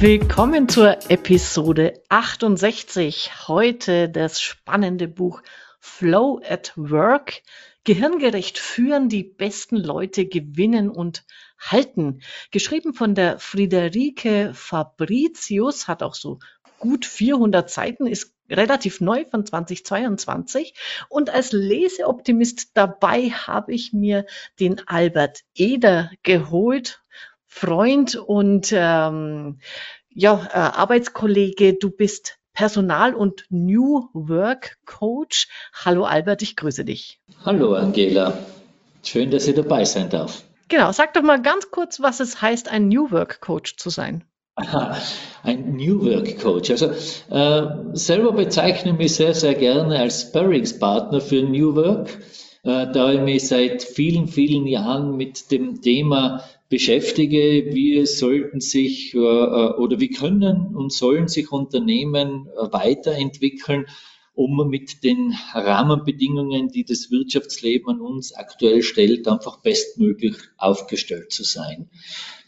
Willkommen zur Episode 68. Heute das spannende Buch Flow at Work. Gehirngerecht führen, die besten Leute gewinnen und halten. Geschrieben von der Friederike Fabricius, hat auch so gut 400 Seiten, ist relativ neu von 2022. Und als Leseoptimist dabei habe ich mir den Albert Eder geholt Freund und ähm, ja, äh, Arbeitskollege. Du bist Personal- und New Work Coach. Hallo Albert, ich grüße dich. Hallo Angela, schön, dass ich dabei sein darf. Genau, sag doch mal ganz kurz, was es heißt, ein New Work Coach zu sein. Aha, ein New Work Coach. Also äh, selber bezeichne ich mich sehr, sehr gerne als Sparringspartner für New Work, äh, da ich mich seit vielen, vielen Jahren mit dem Thema beschäftige, wie sollten sich äh, äh, oder wie können und sollen sich Unternehmen äh, weiterentwickeln, um mit den Rahmenbedingungen, die das Wirtschaftsleben an uns aktuell stellt, einfach bestmöglich aufgestellt zu sein.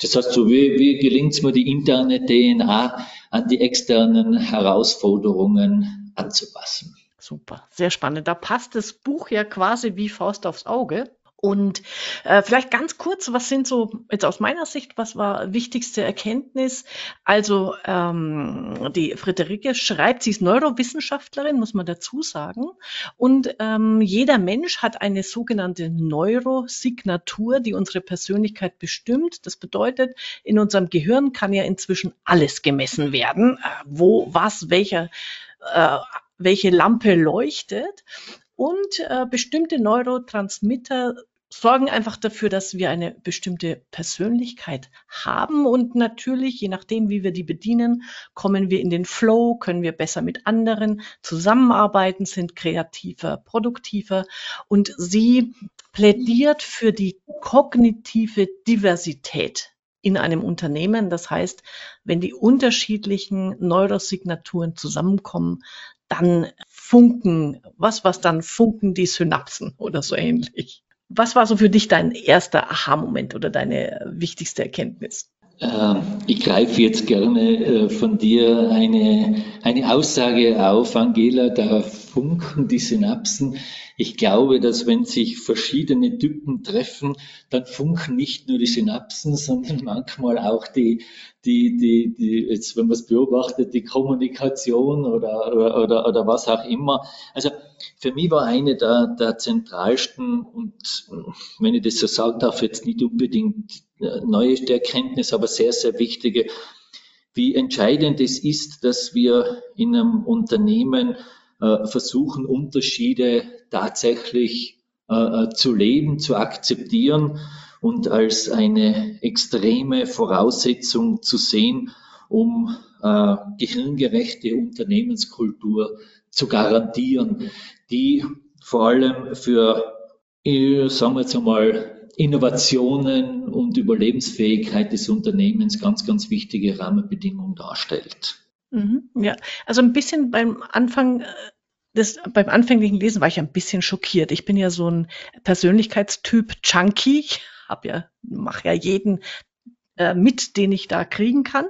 Das heißt, so wie, wie gelingt es mir, die interne DNA an die externen Herausforderungen anzupassen? Super, sehr spannend. Da passt das Buch ja quasi wie Faust aufs Auge. Und äh, vielleicht ganz kurz, was sind so jetzt aus meiner Sicht, was war wichtigste Erkenntnis? Also ähm, die Friederike schreibt, sie ist Neurowissenschaftlerin, muss man dazu sagen. Und ähm, jeder Mensch hat eine sogenannte Neurosignatur, die unsere Persönlichkeit bestimmt. Das bedeutet, in unserem Gehirn kann ja inzwischen alles gemessen werden, äh, wo, was, welcher äh, welche Lampe leuchtet. Und äh, bestimmte Neurotransmitter sorgen einfach dafür, dass wir eine bestimmte Persönlichkeit haben und natürlich, je nachdem, wie wir die bedienen, kommen wir in den Flow, können wir besser mit anderen zusammenarbeiten, sind kreativer, produktiver und sie plädiert für die kognitive Diversität in einem Unternehmen. Das heißt, wenn die unterschiedlichen Neurosignaturen zusammenkommen, dann funken, was, was dann funken die Synapsen oder so ähnlich. Was war so für dich dein erster Aha-Moment oder deine wichtigste Erkenntnis? Ähm, ich greife jetzt gerne äh, von dir eine, eine Aussage auf, Angela, da funken die Synapsen. Ich glaube, dass wenn sich verschiedene Typen treffen, dann funken nicht nur die Synapsen, sondern manchmal auch die, die, die, die jetzt, wenn man es beobachtet, die Kommunikation oder, oder, oder was auch immer. Also für mich war eine der, der zentralsten und, wenn ich das so sagen darf, jetzt nicht unbedingt neueste Erkenntnis, aber sehr, sehr wichtige, wie entscheidend es ist, dass wir in einem Unternehmen äh, versuchen, Unterschiede tatsächlich äh, äh, zu leben, zu akzeptieren und als eine extreme Voraussetzung zu sehen, um äh, gehirngerechte Unternehmenskultur zu garantieren, die vor allem für, äh, sagen wir jetzt einmal, Innovationen und Überlebensfähigkeit des Unternehmens ganz, ganz wichtige Rahmenbedingungen darstellt. Mhm, ja, also ein bisschen beim Anfang äh, das, beim anfänglichen Lesen war ich ein bisschen schockiert. Ich bin ja so ein Persönlichkeitstyp Junkie. Ich hab ja, mache ja jeden äh, mit, den ich da kriegen kann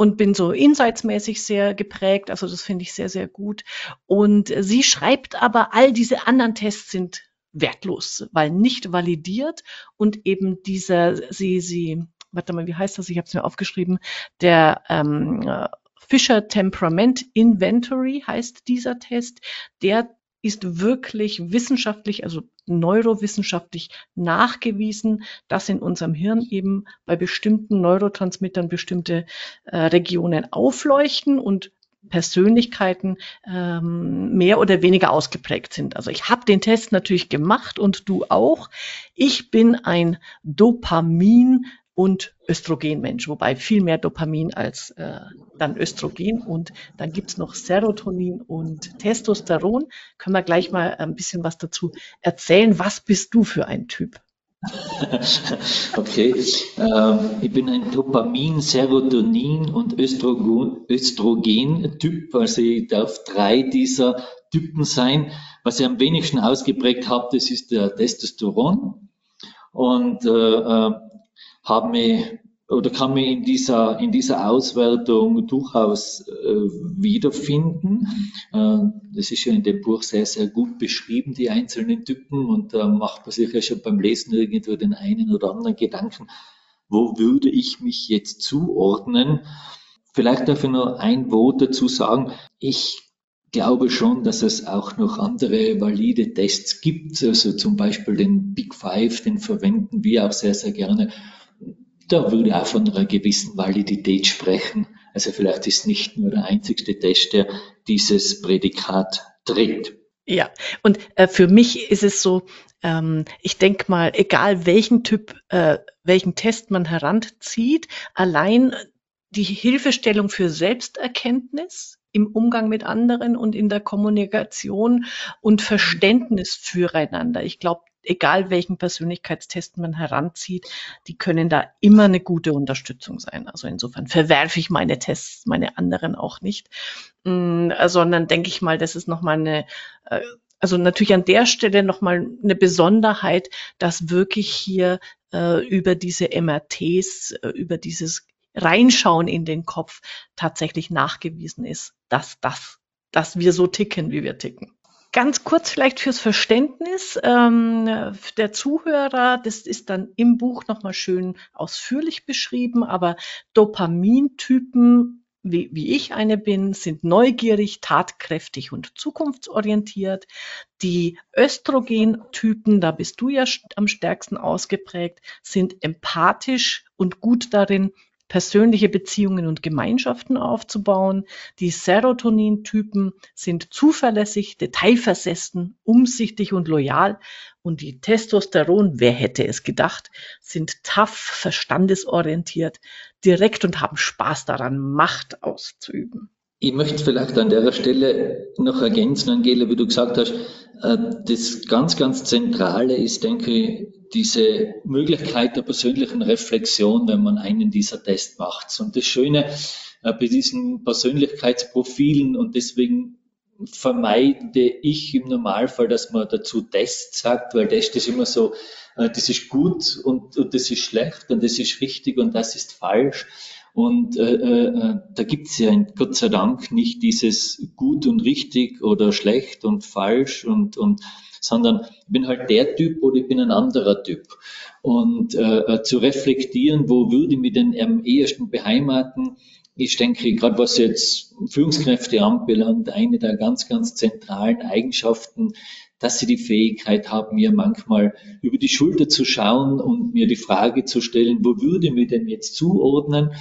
und bin so insightsmäßig sehr geprägt. Also das finde ich sehr, sehr gut. Und sie schreibt aber, all diese anderen Tests sind wertlos, weil nicht validiert und eben dieser, sie, sie, warte mal, wie heißt das? Ich habe es mir aufgeschrieben, der ähm, äh, Fischer Temperament Inventory heißt dieser Test. Der ist wirklich wissenschaftlich, also neurowissenschaftlich nachgewiesen, dass in unserem Hirn eben bei bestimmten Neurotransmittern bestimmte äh, Regionen aufleuchten und Persönlichkeiten ähm, mehr oder weniger ausgeprägt sind. Also ich habe den Test natürlich gemacht und du auch. Ich bin ein Dopamin und Östrogenmensch, wobei viel mehr Dopamin als äh, dann Östrogen und dann gibt's noch Serotonin und Testosteron. Können wir gleich mal ein bisschen was dazu erzählen. Was bist du für ein Typ? okay, ähm, ich bin ein Dopamin, Serotonin und Östrogen-Typ, also ich darf drei dieser Typen sein. Was ich am wenigsten ausgeprägt habe, das ist der Testosteron. Und äh, äh habe mich oder kann mich in dieser, in dieser Auswertung durchaus äh, wiederfinden. Äh, das ist ja in dem Buch sehr, sehr gut beschrieben, die einzelnen Typen, und da macht man sich ja schon beim Lesen irgendwo den einen oder anderen Gedanken, wo würde ich mich jetzt zuordnen? Vielleicht darf ich nur ein Wort dazu sagen. Ich glaube schon, dass es auch noch andere valide Tests gibt, also zum Beispiel den Big Five, den verwenden wir auch sehr, sehr gerne da würde auch von einer gewissen Validität sprechen. Also vielleicht ist nicht nur der einzigste Test, der dieses Prädikat trägt. Ja, und äh, für mich ist es so, ähm, ich denke mal, egal welchen Typ, äh, welchen Test man heranzieht, allein die Hilfestellung für Selbsterkenntnis im Umgang mit anderen und in der Kommunikation und Verständnis füreinander. Ich glaube, egal welchen Persönlichkeitstest man heranzieht, die können da immer eine gute Unterstützung sein. Also insofern verwerfe ich meine Tests, meine anderen auch nicht, mm, sondern denke ich mal, das ist nochmal eine, äh, also natürlich an der Stelle nochmal eine Besonderheit, dass wirklich hier äh, über diese MRTs, äh, über dieses Reinschauen in den Kopf tatsächlich nachgewiesen ist, dass das, dass wir so ticken, wie wir ticken. Ganz kurz vielleicht fürs Verständnis ähm, der Zuhörer, das ist dann im Buch nochmal schön ausführlich beschrieben, aber Dopamintypen, wie, wie ich eine bin, sind neugierig, tatkräftig und zukunftsorientiert. Die Östrogentypen, da bist du ja am stärksten ausgeprägt, sind empathisch und gut darin, persönliche Beziehungen und Gemeinschaften aufzubauen. Die Serotonin-Typen sind zuverlässig, detailversessen, umsichtig und loyal. Und die Testosteron, wer hätte es gedacht, sind tough, verstandesorientiert, direkt und haben Spaß daran, Macht auszuüben. Ich möchte vielleicht an der Stelle noch ergänzen, Angela, wie du gesagt hast, äh, das ganz, ganz Zentrale ist, denke ich, diese Möglichkeit der persönlichen Reflexion, wenn man einen dieser Tests macht. Und das Schöne äh, bei diesen Persönlichkeitsprofilen und deswegen vermeide ich im Normalfall, dass man dazu Test sagt, weil Test ist immer so, äh, das ist gut und, und das ist schlecht und das ist richtig und das ist falsch. Und äh, äh, da gibt's ja Gott sei Dank nicht dieses gut und richtig oder schlecht und falsch und, und sondern ich bin halt der Typ oder ich bin ein anderer Typ. Und äh, äh zu reflektieren, wo würde ich mich denn am ehesten beheimaten, ich denke, gerade was jetzt Führungskräfte anbelangt, eine der ganz, ganz zentralen Eigenschaften dass sie die Fähigkeit haben, mir manchmal über die Schulter zu schauen und mir die Frage zu stellen, wo würde mir denn jetzt zuordnen?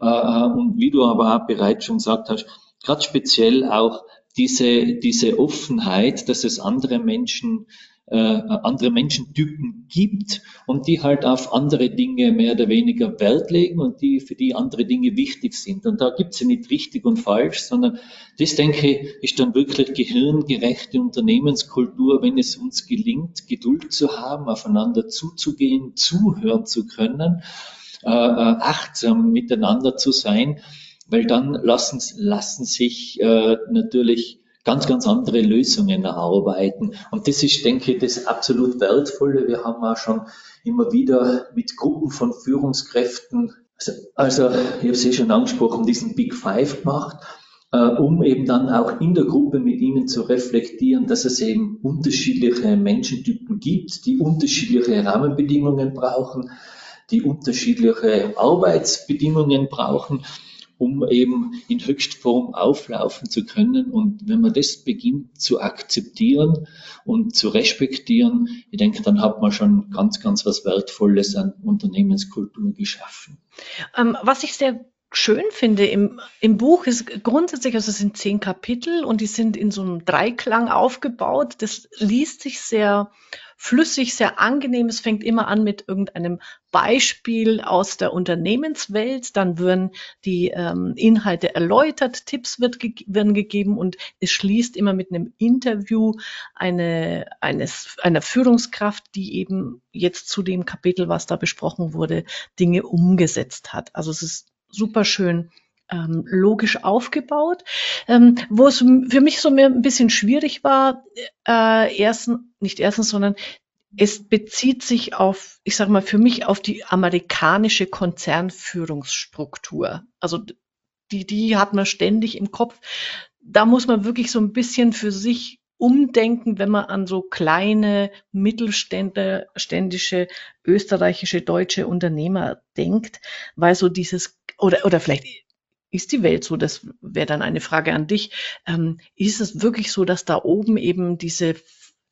Äh, äh, und wie du aber auch bereits schon gesagt hast, gerade speziell auch diese, diese Offenheit, dass es andere Menschen äh, andere Menschentypen gibt und die halt auf andere Dinge mehr oder weniger Wert legen und die für die andere Dinge wichtig sind. Und da gibt es ja nicht richtig und falsch, sondern das, denke ich, ist dann wirklich gehirngerechte Unternehmenskultur, wenn es uns gelingt, Geduld zu haben, aufeinander zuzugehen, zuhören zu können, äh, äh achtsam miteinander zu sein, weil dann lassen, lassen sich äh, natürlich ganz, ganz andere Lösungen erarbeiten. Und das ist, denke ich, das absolut Wertvolle. Wir haben auch schon immer wieder mit Gruppen von Führungskräften, also, also ich habe es eh schon angesprochen, diesen Big Five gemacht, äh, um eben dann auch in der Gruppe mit ihnen zu reflektieren, dass es eben unterschiedliche Menschentypen gibt, die unterschiedliche Rahmenbedingungen brauchen, die unterschiedliche Arbeitsbedingungen brauchen um eben in Höchstform auflaufen zu können. Und wenn man das beginnt zu akzeptieren und zu respektieren, ich denke, dann hat man schon ganz, ganz was Wertvolles an Unternehmenskultur geschaffen. Ähm, was ich sehr schön finde im, im Buch ist grundsätzlich, also es sind zehn Kapitel und die sind in so einem Dreiklang aufgebaut. Das liest sich sehr flüssig, sehr angenehm. Es fängt immer an mit irgendeinem Beispiel aus der Unternehmenswelt. Dann würden die ähm, Inhalte erläutert, Tipps wird ge werden gegeben und es schließt immer mit einem Interview eine, eines, einer Führungskraft, die eben jetzt zu dem Kapitel, was da besprochen wurde, Dinge umgesetzt hat. Also es ist super schön ähm, logisch aufgebaut. Ähm, wo es für mich so mehr ein bisschen schwierig war, äh, erstens, nicht erstens, sondern es bezieht sich auf, ich sage mal, für mich auf die amerikanische Konzernführungsstruktur. Also die, die hat man ständig im Kopf. Da muss man wirklich so ein bisschen für sich umdenken, wenn man an so kleine, mittelständische, österreichische, deutsche Unternehmer denkt, weil so dieses, oder, oder vielleicht ist die Welt so, das wäre dann eine Frage an dich, ähm, ist es wirklich so, dass da oben eben diese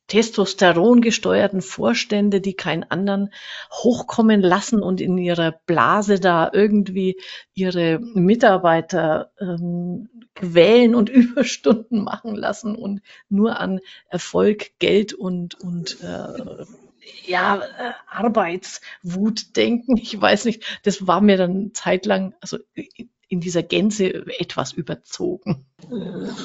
Testosteron gesteuerten Vorstände, die keinen anderen hochkommen lassen und in ihrer Blase da irgendwie ihre Mitarbeiter ähm, quälen und Überstunden machen lassen und nur an Erfolg, Geld und, und äh, ja, äh, Arbeitswut denken. Ich weiß nicht, das war mir dann zeitlang, also in dieser Gänze etwas überzogen.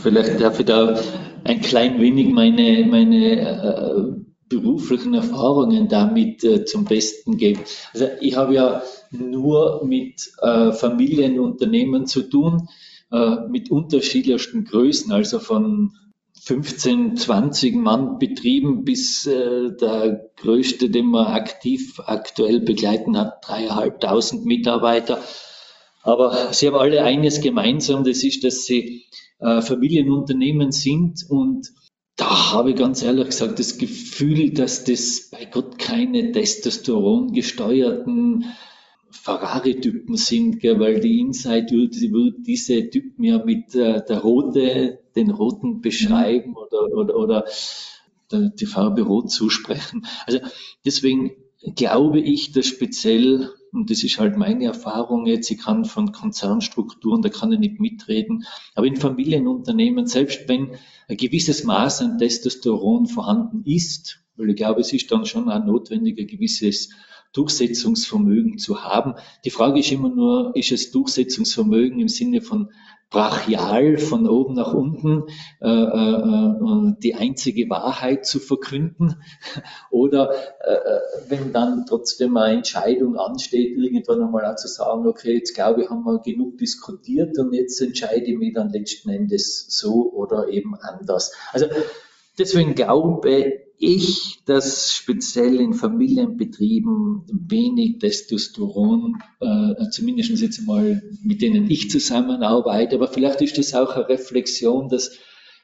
Vielleicht darf ich da ein klein wenig meine, meine äh, beruflichen Erfahrungen damit äh, zum Besten geben. Also ich habe ja nur mit äh, Familienunternehmen zu tun, äh, mit unterschiedlichsten Größen, also von 15, 20 Mann Betrieben bis äh, der größte, den man aktiv aktuell begleiten hat, dreieinhalbtausend Mitarbeiter. Aber sie haben alle eines gemeinsam, das ist, dass sie äh, Familienunternehmen sind und da habe ich ganz ehrlich gesagt das Gefühl, dass das bei Gott keine Testosteron gesteuerten Ferrari-Typen sind, gell, weil die Inside würde, diese Typen ja mit äh, der Rote, den Roten beschreiben mhm. oder, oder, oder die Farbe Rot zusprechen. Also deswegen glaube ich, dass speziell und das ist halt meine Erfahrung jetzt. Ich kann von Konzernstrukturen, da kann ich nicht mitreden. Aber in Familienunternehmen, selbst wenn ein gewisses Maß an Testosteron vorhanden ist, weil ich glaube, es ist dann schon auch notwendig, ein gewisses Durchsetzungsvermögen zu haben. Die Frage ist immer nur, ist es Durchsetzungsvermögen im Sinne von brachial von oben nach unten äh, äh, äh, die einzige Wahrheit zu verkünden oder äh, äh, wenn dann trotzdem eine Entscheidung ansteht, irgendwann einmal auch zu sagen, okay, jetzt glaube ich, haben wir genug diskutiert und jetzt entscheide ich mich dann letzten Endes so oder eben anders. Also deswegen glaube ich, dass speziell in Familienbetrieben wenig Testosteron, äh, zumindest jetzt mal mit denen ich zusammenarbeite, aber vielleicht ist das auch eine Reflexion, dass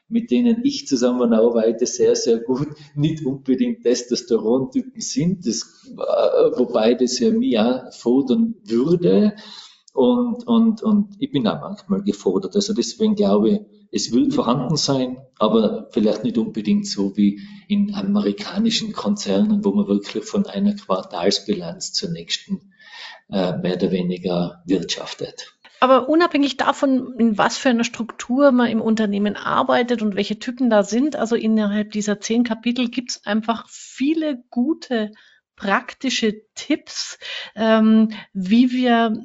mit denen ich zusammenarbeite, sehr, sehr gut nicht unbedingt Testosteron-Typen sind, das, äh, wobei das ja mir auch fordern würde. Und, und, und ich bin auch manchmal gefordert. Also deswegen glaube ich, es wird vorhanden sein, aber vielleicht nicht unbedingt so wie in amerikanischen Konzernen, wo man wirklich von einer Quartalsbilanz zur nächsten äh, mehr oder weniger wirtschaftet. Aber unabhängig davon, in was für einer Struktur man im Unternehmen arbeitet und welche Typen da sind, also innerhalb dieser zehn Kapitel gibt es einfach viele gute praktische Tipps, ähm, wie wir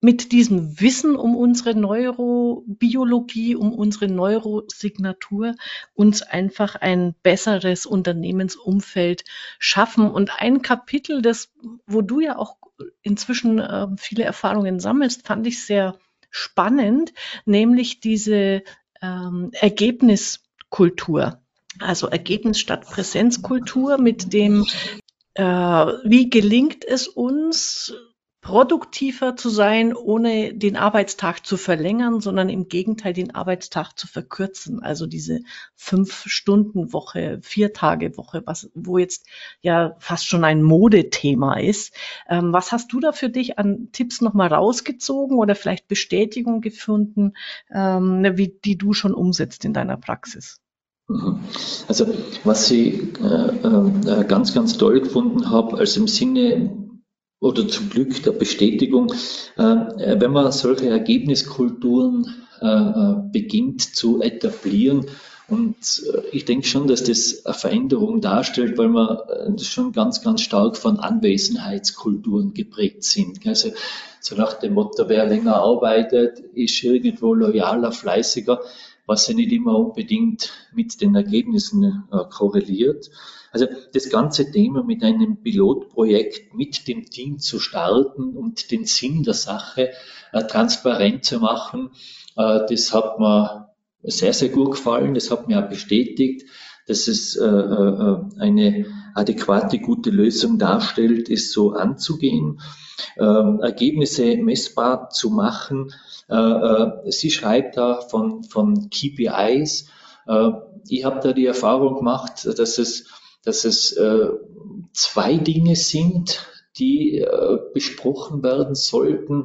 mit diesem Wissen um unsere Neurobiologie, um unsere Neurosignatur uns einfach ein besseres Unternehmensumfeld schaffen. Und ein Kapitel, das, wo du ja auch inzwischen äh, viele Erfahrungen sammelst, fand ich sehr spannend, nämlich diese ähm, Ergebniskultur. Also Ergebnis statt Präsenzkultur mit dem, wie gelingt es uns, produktiver zu sein, ohne den Arbeitstag zu verlängern, sondern im Gegenteil den Arbeitstag zu verkürzen. Also diese Fünf-Stunden-Woche, Vier-Tage-Woche, was, wo jetzt ja fast schon ein Modethema ist. Ähm, was hast du da für dich an Tipps nochmal rausgezogen oder vielleicht Bestätigung gefunden, ähm, wie, die du schon umsetzt in deiner Praxis? Mhm. Also was ich äh, äh, ganz, ganz toll gefunden habe, also im Sinne oder zum Glück der Bestätigung, äh, wenn man solche Ergebniskulturen äh, äh, beginnt zu etablieren. Und ich denke schon, dass das eine Veränderung darstellt, weil wir schon ganz, ganz stark von Anwesenheitskulturen geprägt sind. Also so nach dem Motto, wer länger arbeitet, ist irgendwo loyaler, fleißiger, was ja nicht immer unbedingt mit den Ergebnissen korreliert. Also das ganze Thema mit einem Pilotprojekt mit dem Team zu starten und den Sinn der Sache äh, transparent zu machen, äh, das hat mir sehr, sehr gut gefallen. Das hat mir auch bestätigt, dass es äh, äh, eine adäquate, gute Lösung darstellt, ist so anzugehen, äh, Ergebnisse messbar zu machen. Äh, äh, sie schreibt da von, von KPIs. Äh, ich habe da die Erfahrung gemacht, dass es, dass es äh, zwei Dinge sind, die äh, besprochen werden sollten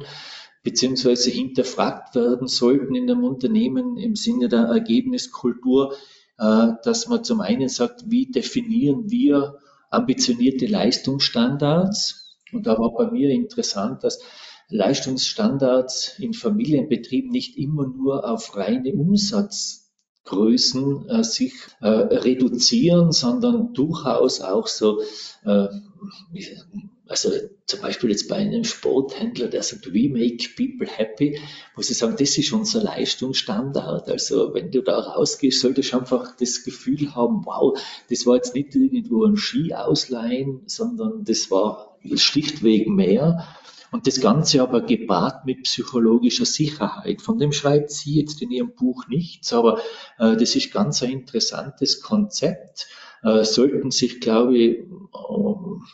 beziehungsweise hinterfragt werden sollten in einem Unternehmen im Sinne der Ergebniskultur, äh, dass man zum einen sagt, wie definieren wir ambitionierte Leistungsstandards? Und da war bei mir interessant, dass Leistungsstandards in Familienbetrieben nicht immer nur auf reine Umsatzgrößen äh, sich äh, reduzieren, sondern durchaus auch so äh, also zum Beispiel jetzt bei einem Sporthändler, der sagt, we make people happy, muss ich sagen, das ist unser Leistungsstandard. Also wenn du da rausgehst, solltest du einfach das Gefühl haben, wow, das war jetzt nicht irgendwo ein Ski ausleihen, sondern das war schlichtweg mehr. Und das Ganze aber gepaart mit psychologischer Sicherheit. Von dem schreibt sie jetzt in ihrem Buch nichts, aber äh, das ist ganz ein interessantes Konzept äh, sollten sich, glaube ich,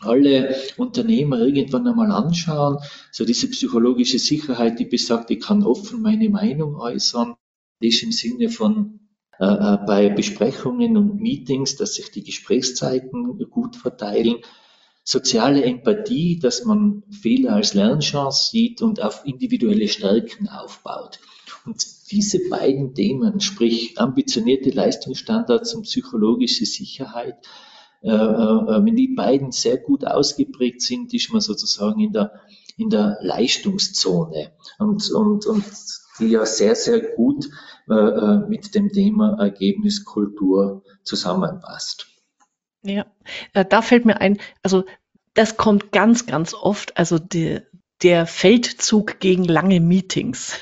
alle Unternehmer irgendwann einmal anschauen. So diese psychologische Sicherheit, die besagt, ich kann offen meine Meinung äußern, ist im Sinne von äh, äh, bei Besprechungen und Meetings, dass sich die Gesprächszeiten gut verteilen. Soziale Empathie, dass man Fehler als Lernchance sieht und auf individuelle Stärken aufbaut. Und diese beiden Themen, sprich ambitionierte Leistungsstandards und psychologische Sicherheit, äh, äh, wenn die beiden sehr gut ausgeprägt sind, ist man sozusagen in der, in der Leistungszone und, und, und die ja sehr, sehr gut äh, äh mit dem Thema Ergebniskultur zusammenpasst. Ja, äh, da fällt mir ein, also das kommt ganz, ganz oft, also die, der Feldzug gegen lange Meetings.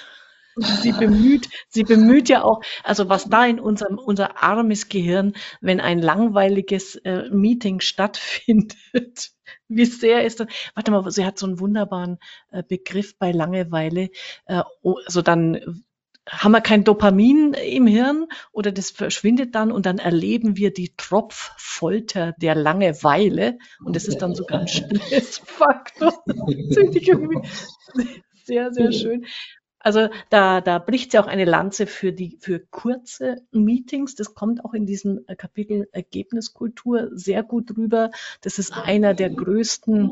Sie bemüht, sie bemüht ja auch, also was da in unserem, unser armes Gehirn, wenn ein langweiliges äh, Meeting stattfindet, wie sehr ist das? Warte mal, sie hat so einen wunderbaren äh, Begriff bei Langeweile. Äh, also dann haben wir kein Dopamin im Hirn oder das verschwindet dann und dann erleben wir die Tropffolter der Langeweile und das ist dann sogar ein Stressfaktor. sehr, sehr schön. Also da, da bricht sie auch eine Lanze für die für kurze Meetings. Das kommt auch in diesem Kapitel Ergebniskultur sehr gut rüber. Das ist einer der größten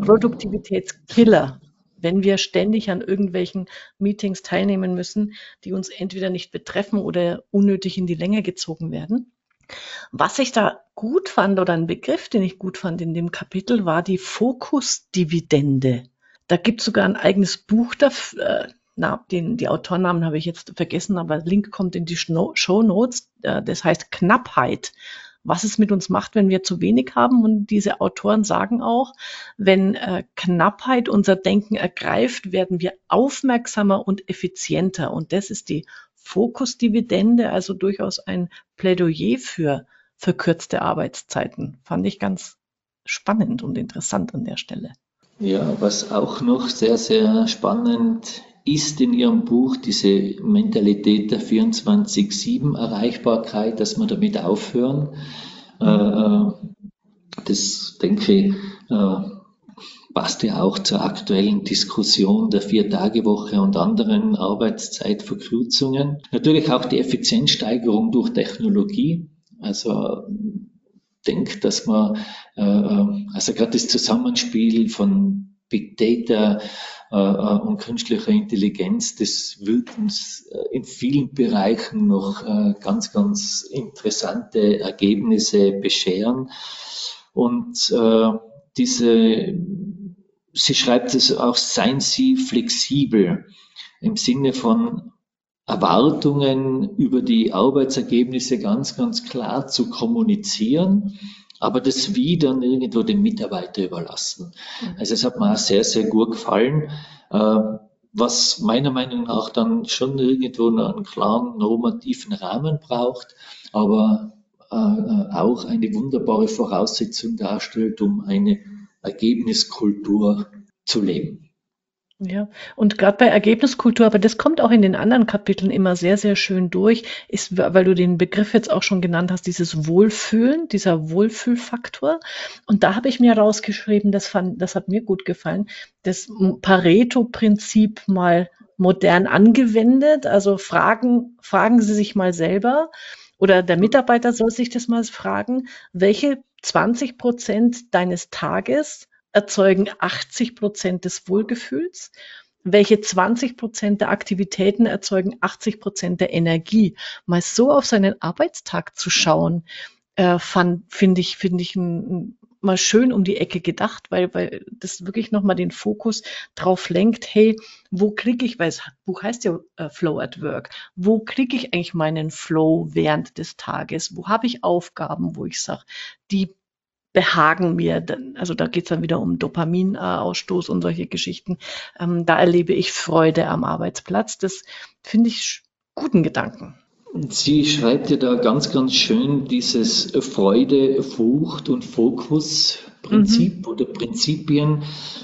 Produktivitätskiller, wenn wir ständig an irgendwelchen Meetings teilnehmen müssen, die uns entweder nicht betreffen oder unnötig in die Länge gezogen werden. Was ich da gut fand oder ein Begriff, den ich gut fand in dem Kapitel, war die Fokusdividende. Da gibt es sogar ein eigenes Buch dafür, äh, na, den, die Autornamen habe ich jetzt vergessen, aber Link kommt in die Show Notes. Äh, das heißt Knappheit. Was es mit uns macht, wenn wir zu wenig haben. Und diese Autoren sagen auch, wenn äh, Knappheit unser Denken ergreift, werden wir aufmerksamer und effizienter. Und das ist die Fokusdividende, also durchaus ein Plädoyer für verkürzte Arbeitszeiten. Fand ich ganz spannend und interessant an der Stelle. Ja, was auch noch sehr, sehr spannend ist in Ihrem Buch diese Mentalität der 24-7-Erreichbarkeit, dass wir damit aufhören. Äh, äh, das, denke ich, äh, passt ja auch zur aktuellen Diskussion der Vier-Tage-Woche und anderen Arbeitszeitverkürzungen. Natürlich auch die Effizienzsteigerung durch Technologie. Also denkt, dass man, also gerade das Zusammenspiel von Big Data, und künstlicher Intelligenz, das wird uns äh, in vielen Bereichen noch ganz, ganz interessante Ergebnisse bescheren. Und diese, sie schreibt es auch, seien Sie flexibel im Sinne von Erwartungen über die Arbeitsergebnisse ganz, ganz klar zu kommunizieren aber das Wie dann irgendwo dem Mitarbeiter überlassen. Mhm. Also es hat mir auch sehr, sehr gut gefallen, äh, was meiner Meinung nach dann schon irgendwo einen klaren normativen Rahmen braucht, aber äh, auch eine wunderbare Voraussetzung darstellt, um eine Ergebniskultur zu leben. Ja, und gerade bei Ergebniskultur, aber das kommt auch in den anderen Kapiteln immer sehr, sehr schön durch, ist, weil du den Begriff jetzt auch schon genannt hast, dieses Wohlfühlen, dieser Wohlfühlfaktor. Und da habe ich mir rausgeschrieben, das fand, das hat mir gut gefallen, das Pareto-Prinzip mal modern angewendet. Also fragen, fragen Sie sich mal selber oder der Mitarbeiter soll sich das mal fragen, welche 20 Prozent deines Tages erzeugen 80 Prozent des Wohlgefühls. Welche 20 Prozent der Aktivitäten erzeugen 80 Prozent der Energie? Mal so auf seinen Arbeitstag zu schauen, äh, finde ich, finde ich ein, mal schön um die Ecke gedacht, weil, weil das wirklich nochmal den Fokus drauf lenkt, hey, wo kriege ich, weil das Buch heißt ja äh, Flow at Work, wo kriege ich eigentlich meinen Flow während des Tages? Wo habe ich Aufgaben, wo ich sage, die behagen mir. Also da geht es dann wieder um Dopaminausstoß und solche Geschichten. Ähm, da erlebe ich Freude am Arbeitsplatz. Das finde ich guten Gedanken. Sie schreibt ja da ganz, ganz schön dieses Freude, Furcht und Fokus-Prinzip mhm. oder Prinzipien.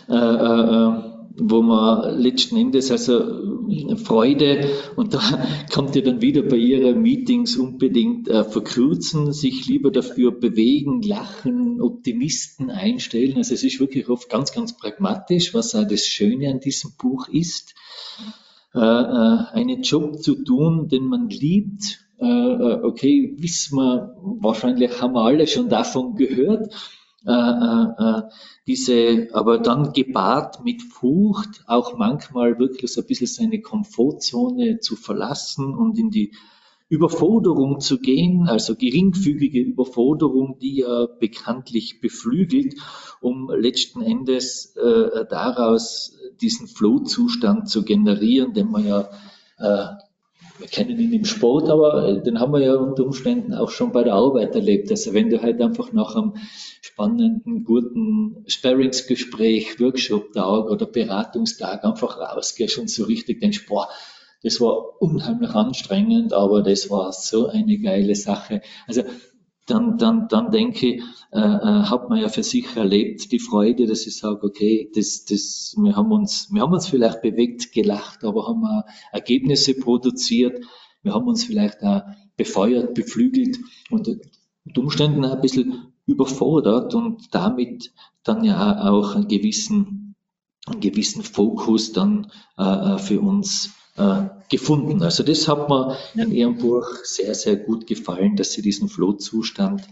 Äh, äh, äh wo man letzten Endes also Freude und da kommt ihr dann wieder bei ihren Meetings unbedingt äh, verkürzen, sich lieber dafür bewegen, lachen, Optimisten einstellen. Also es ist wirklich oft ganz, ganz pragmatisch, was auch das Schöne an diesem Buch ist, äh, äh, einen Job zu tun, den man liebt. Äh, äh okay, wissen wir, wahrscheinlich haben wir alle schon davon gehört äh, äh, äh, diese, aber dann gepaart mit Furcht, auch manchmal wirklich so ein bisschen seine Komfortzone zu verlassen und in die Überforderung zu gehen, also geringfügige Überforderung, die ja bekanntlich beflügelt, um letzten Endes äh, daraus diesen Flow-Zustand zu generieren, den man ja äh, wir kennen ihn im Sport, aber äh, den haben wir ja unter Umständen auch schon bei der Arbeit erlebt. Also wenn du halt einfach nach einem spannenden, guten Sparringsgespräch, Workshop-Tag oder Beratungstag einfach rausgehst und so richtig denkst, boah, das war unheimlich anstrengend, aber das war so eine geile Sache. Also dann, dann, dann denke ich, äh, äh, hat man ja für sich erlebt, die Freude, dass ich sage, okay, das, das, wir haben uns, wir haben uns vielleicht bewegt, gelacht, aber haben auch Ergebnisse produziert. Wir haben uns vielleicht auch befeuert, beflügelt und unter Umständen auch ein bisschen überfordert und damit dann ja auch einen gewissen, einen gewissen Fokus dann äh, äh für uns äh, gefunden. Also das hat mir in Ihrem Buch sehr, sehr gut gefallen, dass Sie diesen Flohzustand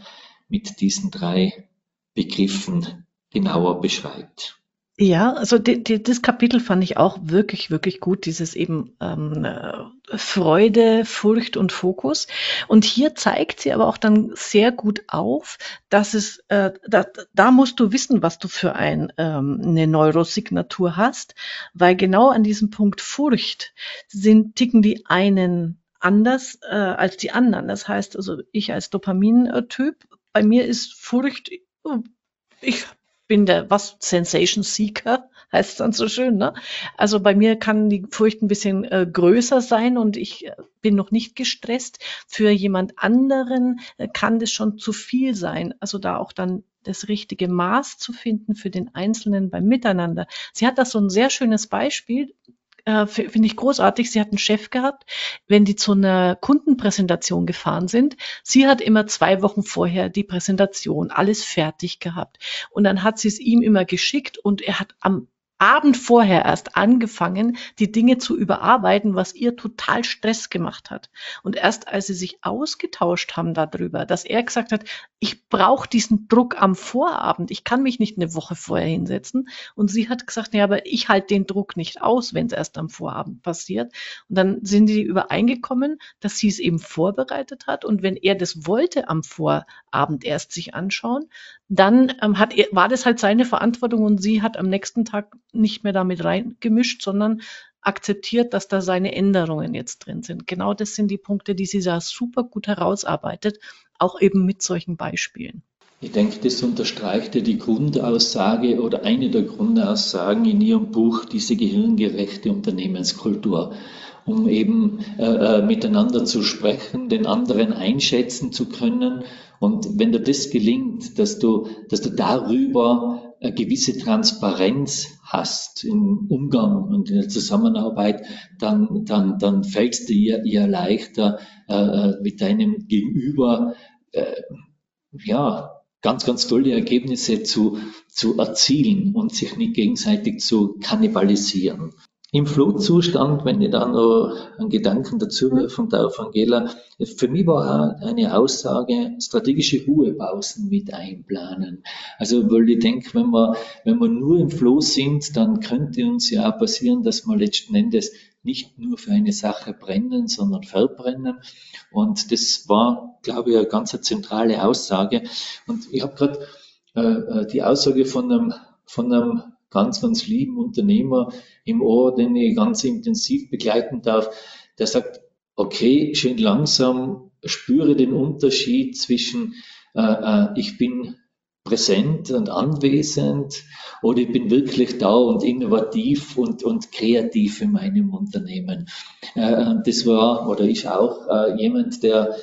mit diesen drei Begriffen genauer beschreibt. Ja, also die, die, das Kapitel fand ich auch wirklich, wirklich gut, dieses eben ähm, äh, Freude, Furcht und Fokus. Und hier zeigt sie aber auch dann sehr gut auf, dass es, äh, da, da musst du wissen, was du für ein, ähm, eine Neurosignatur hast, weil genau an diesem Punkt Furcht sind, ticken die einen anders äh, als die anderen. Das heißt also, ich als Dopamin-Typ, bei mir ist Furcht, ich bin der, was, Sensation Seeker, heißt dann so schön, ne? Also bei mir kann die Furcht ein bisschen äh, größer sein und ich äh, bin noch nicht gestresst. Für jemand anderen äh, kann das schon zu viel sein. Also da auch dann das richtige Maß zu finden für den Einzelnen beim Miteinander. Sie hat das so ein sehr schönes Beispiel äh, finde ich großartig. Sie hat einen Chef gehabt, wenn die zu einer Kundenpräsentation gefahren sind. Sie hat immer zwei Wochen vorher die Präsentation, alles fertig gehabt. Und dann hat sie es ihm immer geschickt und er hat am Abend vorher erst angefangen, die Dinge zu überarbeiten, was ihr total Stress gemacht hat. Und erst als sie sich ausgetauscht haben darüber, dass er gesagt hat, ich brauche diesen Druck am Vorabend, ich kann mich nicht eine Woche vorher hinsetzen. Und sie hat gesagt, ja, aber ich halte den Druck nicht aus, wenn es erst am Vorabend passiert. Und dann sind die übereingekommen, dass sie es eben vorbereitet hat. Und wenn er das wollte am Vorabend erst sich anschauen, dann ähm, hat war das halt seine Verantwortung und sie hat am nächsten Tag nicht mehr damit reingemischt, sondern akzeptiert, dass da seine Änderungen jetzt drin sind. Genau das sind die Punkte, die sie da super gut herausarbeitet, auch eben mit solchen Beispielen. Ich denke, das unterstreicht ja die Grundaussage oder eine der Grundaussagen in Ihrem Buch, diese gehirngerechte Unternehmenskultur, um eben äh, äh miteinander zu sprechen, den anderen einschätzen zu können. Und wenn dir das gelingt, dass du, dass du darüber eine gewisse Transparenz hast im Umgang und in der Zusammenarbeit, dann, dann, dann fällt es dir eher leichter, äh, äh, mit deinem Gegenüber äh, ja, ganz, ganz tolle Ergebnisse zu, zu erzielen und sich nicht gegenseitig zu kannibalisieren. Im Flow-Zustand, wenn ich da noch einen Gedanken dazu werfen darf, Angela, für mich war auch eine Aussage, strategische Ruhepausen mit einplanen. Also, weil ich denke, wenn wir, wenn wir nur im Flow sind, dann könnte uns ja auch passieren, dass wir letzten Endes nicht nur für eine Sache brennen, sondern verbrennen. Und das war, glaube ich, eine ganz zentrale Aussage. Und ich habe gerade äh, äh, die Aussage von einem, von einem ganz, ganz lieben Unternehmer im Ohr, den ich ganz intensiv begleiten darf, der sagt, okay, schön langsam, spüre den Unterschied zwischen äh, äh, ich bin präsent und anwesend oder ich bin wirklich da und innovativ und, und kreativ in meinem Unternehmen. Äh, das war oder ist auch äh, jemand, der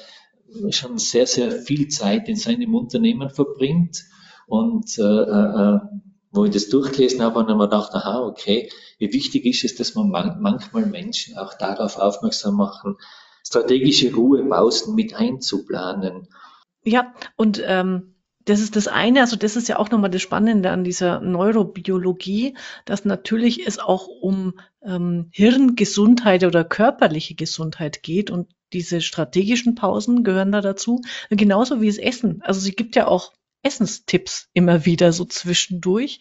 schon sehr, sehr viel Zeit in seinem Unternehmen verbringt und äh, äh, wo ich das durchgelesen habe, habe ich gedacht, aha, okay, wie wichtig ist es, dass man man manchmal Menschen auch darauf aufmerksam machen, strategische Ruhepausen mit einzuplanen. Ja, und ähm, das ist das eine, also das ist ja auch nochmal das Spannende an dieser Neurobiologie, dass natürlich es auch um ähm, Hirngesundheit oder körperliche Gesundheit geht und diese strategischen Pausen gehören da dazu, genauso wie das Essen. Also sie gibt ja auch Essenstipps immer wieder so zwischendurch.